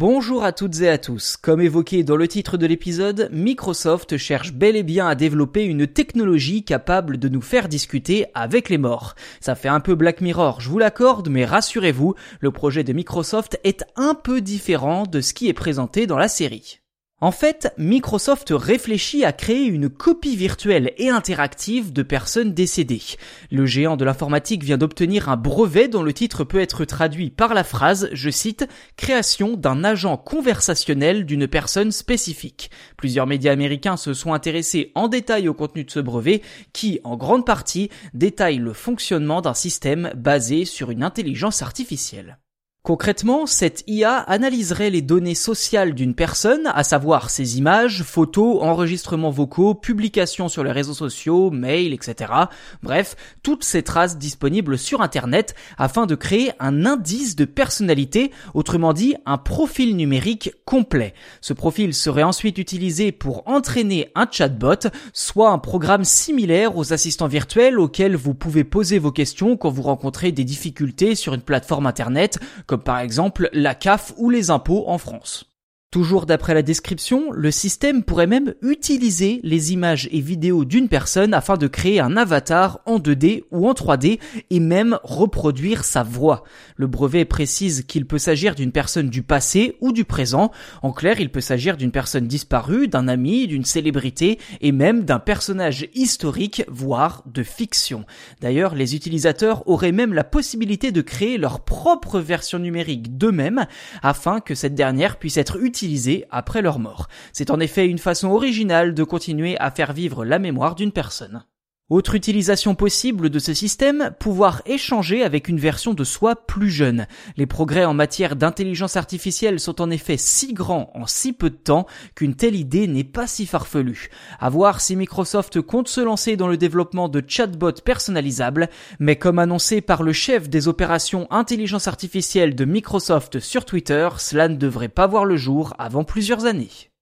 Bonjour à toutes et à tous. Comme évoqué dans le titre de l'épisode, Microsoft cherche bel et bien à développer une technologie capable de nous faire discuter avec les morts. Ça fait un peu Black Mirror, je vous l'accorde, mais rassurez-vous, le projet de Microsoft est un peu différent de ce qui est présenté dans la série. En fait, Microsoft réfléchit à créer une copie virtuelle et interactive de personnes décédées. Le géant de l'informatique vient d'obtenir un brevet dont le titre peut être traduit par la phrase, je cite, création d'un agent conversationnel d'une personne spécifique. Plusieurs médias américains se sont intéressés en détail au contenu de ce brevet qui, en grande partie, détaille le fonctionnement d'un système basé sur une intelligence artificielle. Concrètement, cette IA analyserait les données sociales d'une personne, à savoir ses images, photos, enregistrements vocaux, publications sur les réseaux sociaux, mails, etc. Bref, toutes ces traces disponibles sur Internet afin de créer un indice de personnalité, autrement dit un profil numérique complet. Ce profil serait ensuite utilisé pour entraîner un chatbot, soit un programme similaire aux assistants virtuels auxquels vous pouvez poser vos questions quand vous rencontrez des difficultés sur une plateforme Internet comme par exemple la CAF ou les impôts en France. Toujours d'après la description, le système pourrait même utiliser les images et vidéos d'une personne afin de créer un avatar en 2D ou en 3D et même reproduire sa voix. Le brevet précise qu'il peut s'agir d'une personne du passé ou du présent. En clair, il peut s'agir d'une personne disparue, d'un ami, d'une célébrité et même d'un personnage historique, voire de fiction. D'ailleurs, les utilisateurs auraient même la possibilité de créer leur propre version numérique d'eux-mêmes afin que cette dernière puisse être utilisée après leur mort. C'est en effet une façon originale de continuer à faire vivre la mémoire d'une personne. Autre utilisation possible de ce système, pouvoir échanger avec une version de soi plus jeune. Les progrès en matière d'intelligence artificielle sont en effet si grands en si peu de temps qu'une telle idée n'est pas si farfelue. À voir si Microsoft compte se lancer dans le développement de chatbots personnalisables, mais comme annoncé par le chef des opérations intelligence artificielle de Microsoft sur Twitter, cela ne devrait pas voir le jour avant plusieurs années.